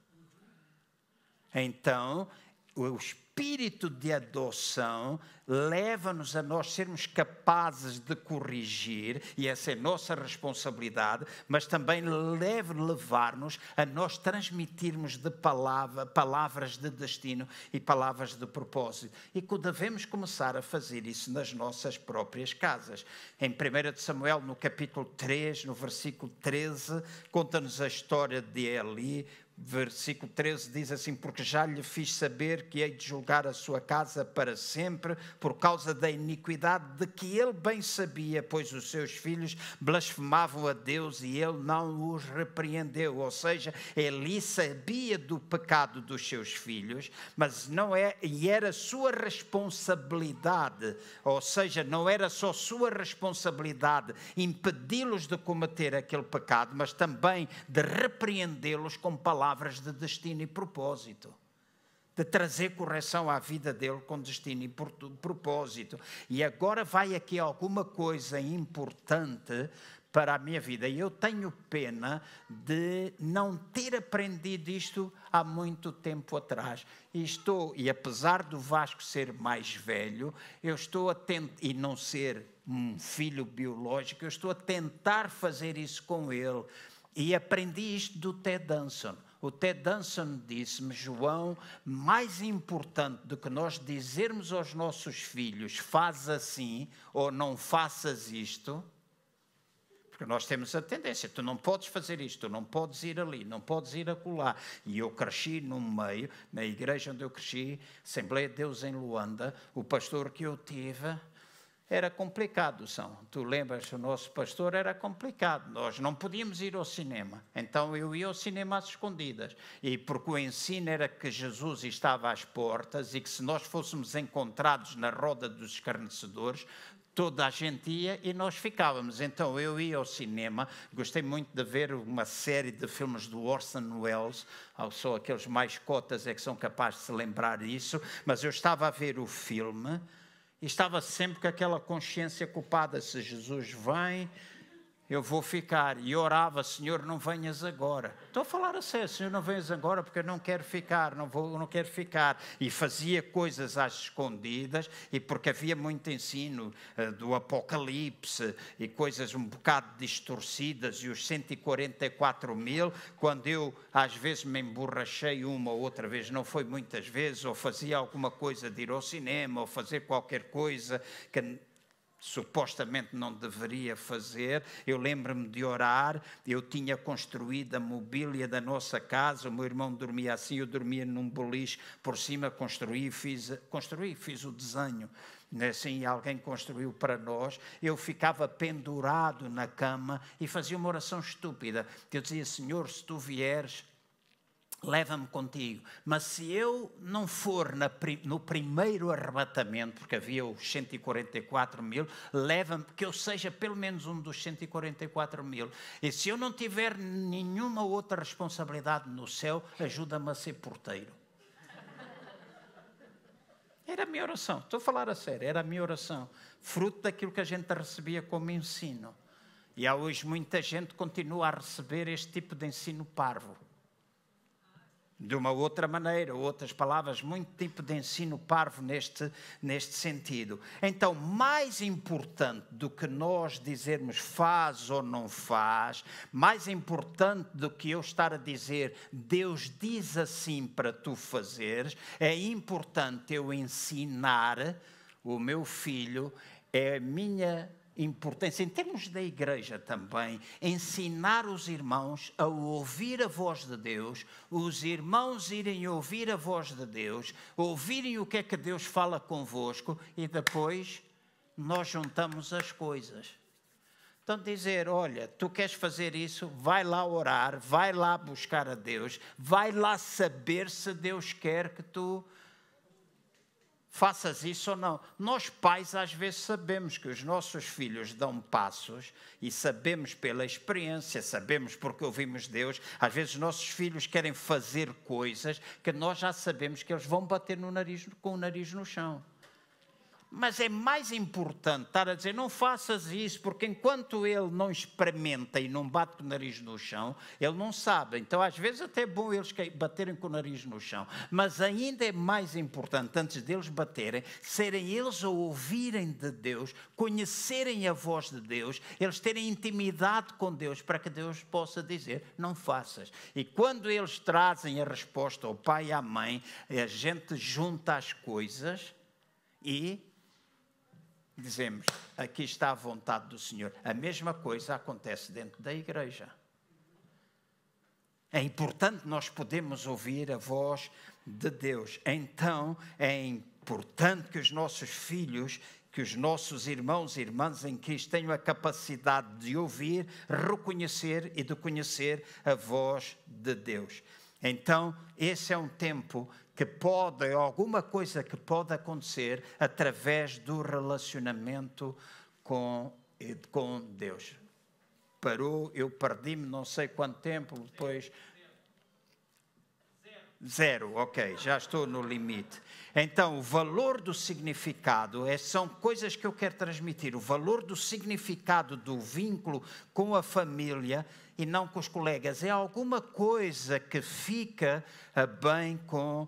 Então, o espírito de adoção leva-nos a nós sermos capazes de corrigir, e essa é nossa responsabilidade, mas também deve levar-nos a nós transmitirmos de palavra, palavras de destino e palavras de propósito. E que devemos começar a fazer isso nas nossas próprias casas. Em 1 Samuel, no capítulo 3, no versículo 13, conta-nos a história de Eli, versículo 13 diz assim: Porque já lhe fiz saber que hei de julgar a sua casa para sempre, por causa da iniquidade de que ele bem sabia, pois os seus filhos blasfemavam a Deus e ele não os repreendeu. Ou seja, Eli sabia do pecado dos seus filhos, mas não é, e era sua responsabilidade, ou seja, não era só sua responsabilidade impedi-los de cometer aquele pecado, mas também de repreendê-los com palavras palavras de destino e propósito. De trazer correção à vida dele com destino e propósito. E agora vai aqui alguma coisa importante para a minha vida. E eu tenho pena de não ter aprendido isto há muito tempo atrás. E estou, e apesar do Vasco ser mais velho, eu estou a tentar, e não ser um filho biológico, eu estou a tentar fazer isso com ele. E aprendi isto do Ted Danson o Ted Danson disse-me, João, mais importante do que nós dizermos aos nossos filhos, faz assim ou não faças isto, porque nós temos a tendência, tu não podes fazer isto, tu não podes ir ali, não podes ir acolá. E eu cresci no meio, na igreja onde eu cresci, Assembleia de Deus em Luanda, o pastor que eu tive era complicado, são. Tu lembras, o nosso pastor era complicado. Nós não podíamos ir ao cinema. Então eu ia ao cinema às escondidas. E porque o ensino era que Jesus estava às portas e que se nós fôssemos encontrados na roda dos escarnecedores, toda a gente ia e nós ficávamos. Então eu ia ao cinema, gostei muito de ver uma série de filmes do Orson Welles, só aqueles mais cotas é que são capazes de se lembrar disso, mas eu estava a ver o filme estava sempre com aquela consciência culpada. Se Jesus vem, eu vou ficar. E orava, Senhor, não venhas agora. Estou a falar a sério, Senhor, não venhas agora porque eu não quero ficar, não, vou, não quero ficar. E fazia coisas às escondidas, e porque havia muito ensino uh, do Apocalipse e coisas um bocado distorcidas, e os 144 mil, quando eu às vezes me emborrachei uma ou outra vez, não foi muitas vezes, ou fazia alguma coisa de ir ao cinema, ou fazer qualquer coisa que supostamente não deveria fazer. Eu lembro-me de orar, eu tinha construído a mobília da nossa casa, o meu irmão dormia assim, eu dormia num boliche por cima, construí, fiz, construí, fiz o desenho. Né, assim, alguém construiu para nós, eu ficava pendurado na cama e fazia uma oração estúpida. Eu dizia, Senhor, se tu vieres, leva-me contigo. Mas se eu não for no primeiro arrebatamento, porque havia os 144 mil, leva-me, que eu seja pelo menos um dos 144 mil. E se eu não tiver nenhuma outra responsabilidade no céu, ajuda-me a ser porteiro. Era a minha oração, estou a falar a sério, era a minha oração, fruto daquilo que a gente recebia como ensino. E há hoje muita gente que continua a receber este tipo de ensino parvo de uma outra maneira, outras palavras, muito tipo de ensino parvo neste, neste sentido. Então, mais importante do que nós dizermos faz ou não faz, mais importante do que eu estar a dizer Deus diz assim para tu fazeres, é importante eu ensinar o meu filho, é a minha importância, em termos da igreja também, ensinar os irmãos a ouvir a voz de Deus, os irmãos irem ouvir a voz de Deus, ouvirem o que é que Deus fala convosco e depois nós juntamos as coisas. Então, dizer: olha, tu queres fazer isso, vai lá orar, vai lá buscar a Deus, vai lá saber se Deus quer que tu faças isso ou não. Nós, pais, às vezes sabemos que os nossos filhos dão passos e sabemos pela experiência, sabemos porque ouvimos Deus. Às vezes, nossos filhos querem fazer coisas que nós já sabemos que eles vão bater no nariz, com o nariz no chão. Mas é mais importante estar a dizer: não faças isso, porque enquanto ele não experimenta e não bate com o nariz no chão, ele não sabe. Então, às vezes, até é bom eles baterem com o nariz no chão. Mas ainda é mais importante, antes deles baterem, serem eles a ouvirem de Deus, conhecerem a voz de Deus, eles terem intimidade com Deus, para que Deus possa dizer: não faças. E quando eles trazem a resposta ao pai e à mãe, a gente junta as coisas e dizemos, aqui está a vontade do Senhor. A mesma coisa acontece dentro da igreja. É importante nós podermos ouvir a voz de Deus. Então, é importante que os nossos filhos, que os nossos irmãos e irmãs em Cristo tenham a capacidade de ouvir, reconhecer e de conhecer a voz de Deus. Então, esse é um tempo que pode, alguma coisa que pode acontecer através do relacionamento com, com Deus. Parou, eu perdi-me não sei quanto tempo, depois. Zero, ok, já estou no limite. Então, o valor do significado é, são coisas que eu quero transmitir. O valor do significado do vínculo com a família e não com os colegas é alguma coisa que fica ah, bem com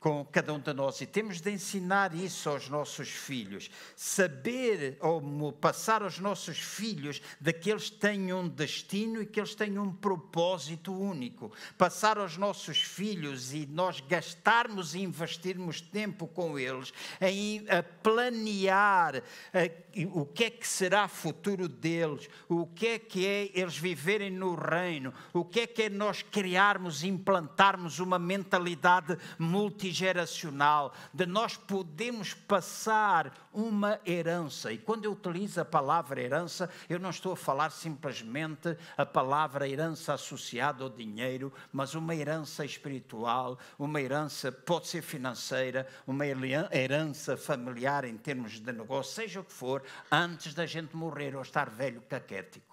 com cada um de nós e temos de ensinar isso aos nossos filhos. Saber ou passar aos nossos filhos de que eles têm um destino e que eles têm um propósito único. Passar aos nossos filhos e nós gastarmos e investirmos tempo com eles em a planear a, o que é que será futuro deles, o que é que é eles viverem no reino, o que é que é nós criarmos, implantarmos uma mentalidade multi geracional, de nós podemos passar uma herança. E quando eu utilizo a palavra herança, eu não estou a falar simplesmente a palavra herança associada ao dinheiro, mas uma herança espiritual, uma herança pode ser financeira, uma herança familiar em termos de negócio, seja o que for, antes da gente morrer ou estar velho caquético.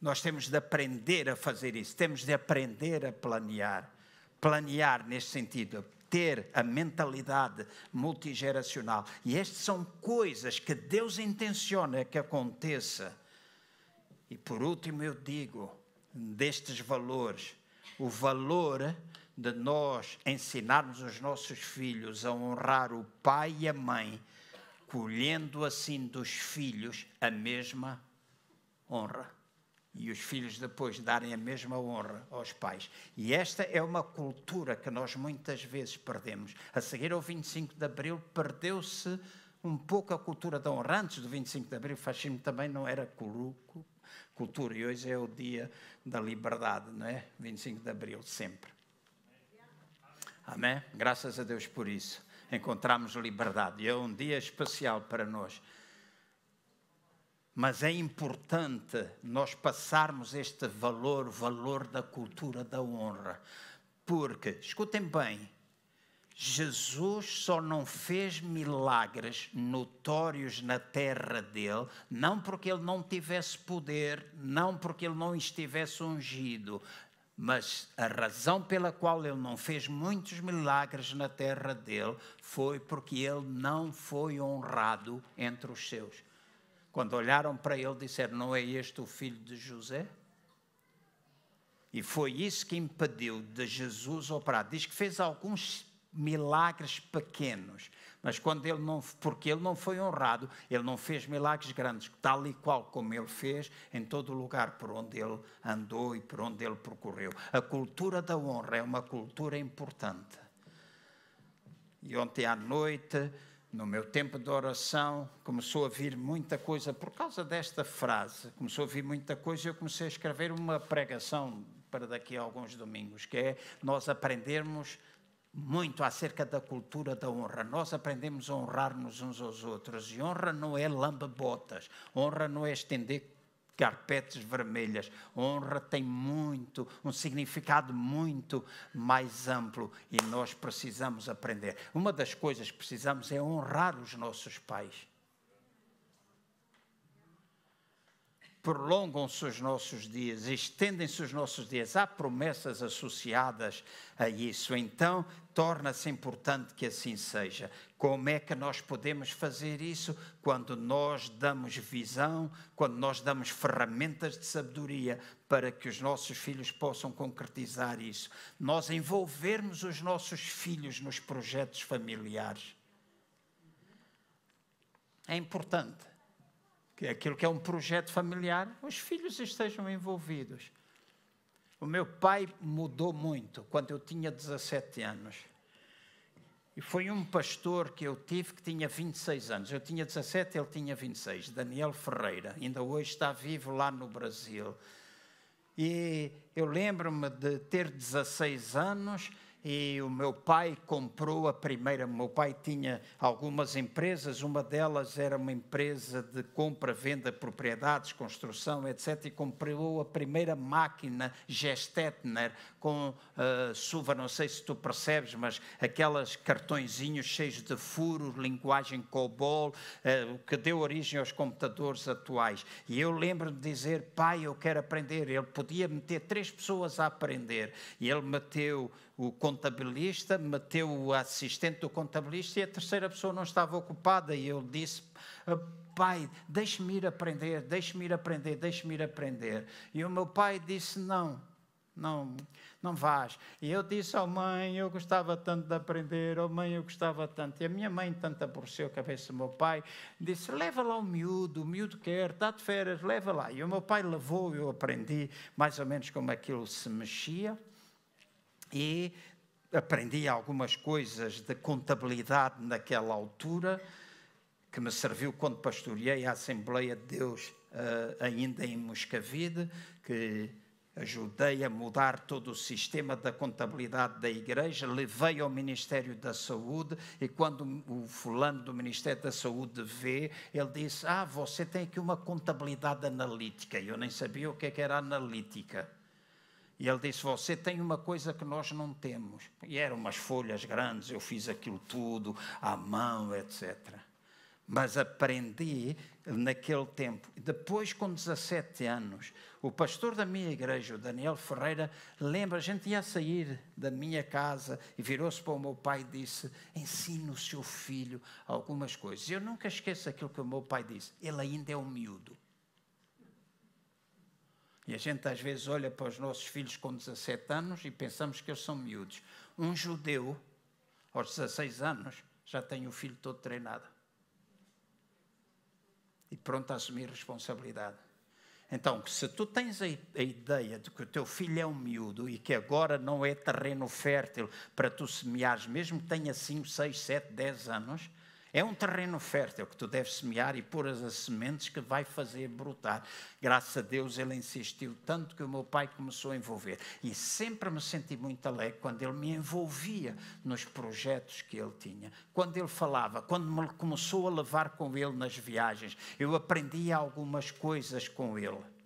Nós temos de aprender a fazer isso, temos de aprender a planear planear neste sentido. ter a mentalidade multigeracional. E estas são coisas que Deus intenciona que aconteça. E por último, eu digo destes valores, o valor de nós ensinarmos os nossos filhos a honrar o pai e a mãe, colhendo assim dos filhos a mesma honra e os filhos depois darem a mesma honra aos pais. E esta é uma cultura que nós muitas vezes perdemos. A seguir ao 25 de Abril, perdeu-se um pouco a cultura da honra. Antes do 25 de Abril, o fascismo também não era cultura, e hoje é o dia da liberdade, não é? 25 de Abril, sempre. Amém? Graças a Deus por isso. Encontramos liberdade. E é um dia especial para nós mas é importante nós passarmos este valor, valor da cultura da honra. Porque, escutem bem, Jesus só não fez milagres notórios na terra dele, não porque ele não tivesse poder, não porque ele não estivesse ungido, mas a razão pela qual ele não fez muitos milagres na terra dele foi porque ele não foi honrado entre os seus. Quando olharam para ele, disseram: Não é este o filho de José? E foi isso que impediu de Jesus operar. Diz que fez alguns milagres pequenos, mas quando ele não, porque ele não foi honrado, ele não fez milagres grandes, tal e qual como ele fez em todo lugar por onde ele andou e por onde ele percorreu. A cultura da honra é uma cultura importante. E ontem à noite no meu tempo de oração, começou a vir muita coisa, por causa desta frase, começou a vir muita coisa e eu comecei a escrever uma pregação para daqui a alguns domingos, que é nós aprendermos muito acerca da cultura da honra. Nós aprendemos a honrar-nos uns aos outros. E honra não é lamba-botas, honra não é estender carpetes vermelhas. Honra tem muito, um significado muito mais amplo e nós precisamos aprender. Uma das coisas que precisamos é honrar os nossos pais. Prolongam-se os nossos dias, estendem-se os nossos dias. Há promessas associadas a isso. Então, torna-se importante que assim seja. Como é que nós podemos fazer isso? Quando nós damos visão, quando nós damos ferramentas de sabedoria para que os nossos filhos possam concretizar isso. Nós envolvermos os nossos filhos nos projetos familiares. É importante que é aquilo que é um projeto familiar, os filhos estejam envolvidos. O meu pai mudou muito quando eu tinha 17 anos. E foi um pastor que eu tive que tinha 26 anos. Eu tinha 17, ele tinha 26. Daniel Ferreira, ainda hoje está vivo lá no Brasil. E eu lembro-me de ter 16 anos e o meu pai comprou a primeira. O meu pai tinha algumas empresas, uma delas era uma empresa de compra, venda de propriedades, construção, etc. E comprou a primeira máquina Gestetner com uh, suva, não sei se tu percebes, mas aquelas cartõezinhos cheios de furos, linguagem COBOL, uh, que deu origem aos computadores atuais. E eu lembro de dizer, pai, eu quero aprender. Ele podia meter três pessoas a aprender. E ele meteu o contabilista, meteu o assistente do contabilista e a terceira pessoa não estava ocupada. E eu disse: ah, Pai, deixe-me ir aprender, deixe-me ir aprender, deixe-me ir aprender. E o meu pai disse: Não, não, não vais. E eu disse oh, mãe, eu gostava tanto de aprender, oh mãe, eu gostava tanto. E a minha mãe tanto aborreceu a cabeça do meu pai, disse, leva lá o miúdo, o miúdo quer, está de férias, leva lá. E o meu pai levou, eu aprendi mais ou menos como aquilo se mexia e aprendi algumas coisas de contabilidade naquela altura, que me serviu quando pastoreei a Assembleia de Deus uh, ainda em Moscavide, que ajudei a mudar todo o sistema da contabilidade da igreja, levei ao Ministério da Saúde e quando o fulano do Ministério da Saúde vê, ele disse: "Ah, você tem aqui uma contabilidade analítica". Eu nem sabia o que, é que era analítica. E ele disse: Você tem uma coisa que nós não temos. E eram umas folhas grandes, eu fiz aquilo tudo à mão, etc. mas aprendi naquele tempo. Depois, com 17 anos, o pastor da minha igreja, o Daniel Ferreira, lembra, a gente ia sair da minha casa e virou-se para o meu pai e disse: Ensina o seu filho algumas coisas. Eu nunca esqueço aquilo que o meu pai disse: Ele ainda é um miúdo. E a gente às vezes olha para os nossos filhos com 17 anos e pensamos que eles são miúdos. Um judeu, aos 16 anos, já tem o filho todo treinado e pronto a assumir responsabilidade. Então, se tu tens a, a, ideia de que o teu filho é um miúdo e que agora não é terreno fértil para tu semeares, mesmo que tenha 5, 6, 7, 10 anos, é um terreno fértil que tu deves semear e pôr as sementes que vai fazer brotar. Graças a Deus ele insistiu tanto que o meu pai começou a envolver. E sempre me senti muito alegre quando ele me envolvia nos projetos que ele tinha. Quando ele falava, quando me começou a levar com ele nas viagens, eu aprendia algumas coisas com ele.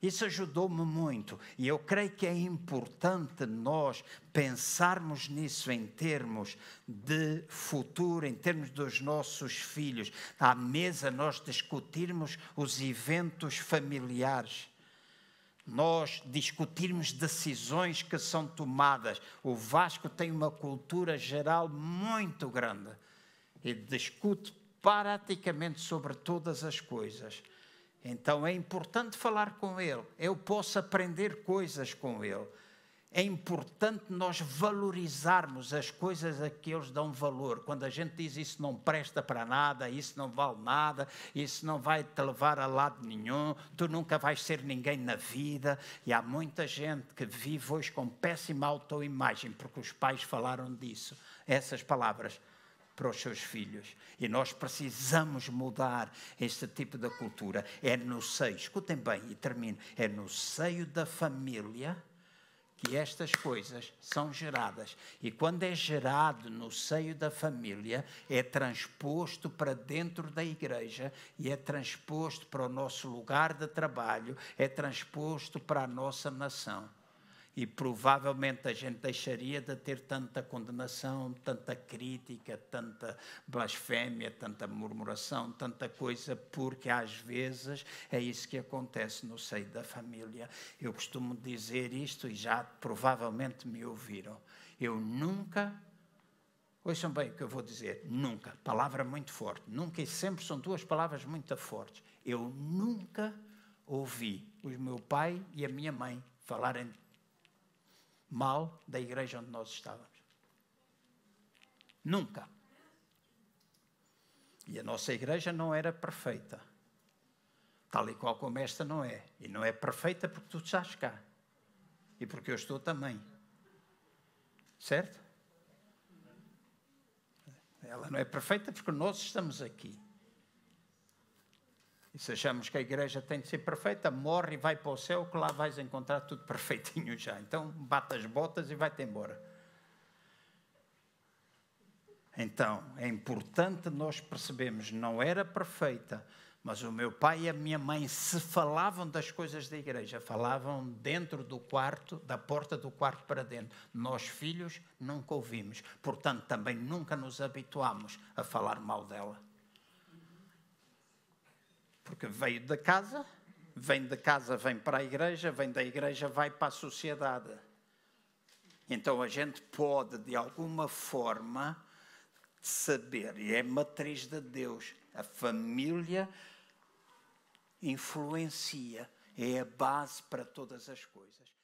Isso ajudou-me muito e eu creio que é importante nós pensarmos nisso em termos de futuro, em termos dos nossos filhos. À mesa nós discutirmos os eventos familiares. Nós discutirmos decisões que são tomadas. O Vasco tem uma cultura geral muito grande e discute praticamente sobre todas as coisas. Então é importante falar com Ele, eu posso aprender coisas com Ele. É importante nós valorizarmos as coisas a que eles dão valor. Quando a gente diz isso não presta para nada, isso não vale nada, isso não vai te levar a lado nenhum, tu nunca vais ser ninguém na vida. E há muita gente que vive hoje com péssima autoimagem, porque os pais falaram disso, essas palavras para os seus filhos. E nós precisamos mudar este tipo de cultura. É no seio, escutem bem e termino, é no seio da família que estas coisas são geradas. E quando é gerado no seio da família, é transposto para dentro da igreja e é transposto para o nosso lugar de trabalho, é transposto para a nossa nação e provavelmente a gente deixaria de ter tanta condenação, tanta crítica, tanta blasfémia, tanta murmuração, tanta coisa, porque às vezes é isso que acontece no seio da família. Eu costumo dizer isto e já provavelmente me ouviram. Eu nunca Ouçam bem o que eu vou dizer. Nunca. Palavra muito forte. Nunca e sempre são duas palavras muito fortes. Eu nunca ouvi o meu pai e a minha mãe falarem mal da igreja onde nós estávamos. Nunca. E a nossa igreja não era perfeita. Tal e qual como esta não é. E não é perfeita porque tu estás cá. E porque eu estou também. Certo? Ela não é perfeita porque nós estamos aqui. Se achamos que a igreja tem de ser perfeita, morre e vai para o céu, que lá vais encontrar tudo perfeitinho já. Então bate as botas e vai-te embora. Então, é importante nós percebermos, não era perfeita, mas o meu pai e a minha mãe, se falavam das coisas da igreja, falavam dentro do quarto, da porta do quarto para dentro. Nós, filhos, nunca ouvimos. Portanto, também nunca nos habituámos a falar mal dela. Porque veio da casa, vem da casa, vem para a igreja, vem da igreja, vai para a sociedade. Então a gente pode, de alguma forma, saber, e é matriz de Deus, a família influencia, é a base para todas as coisas.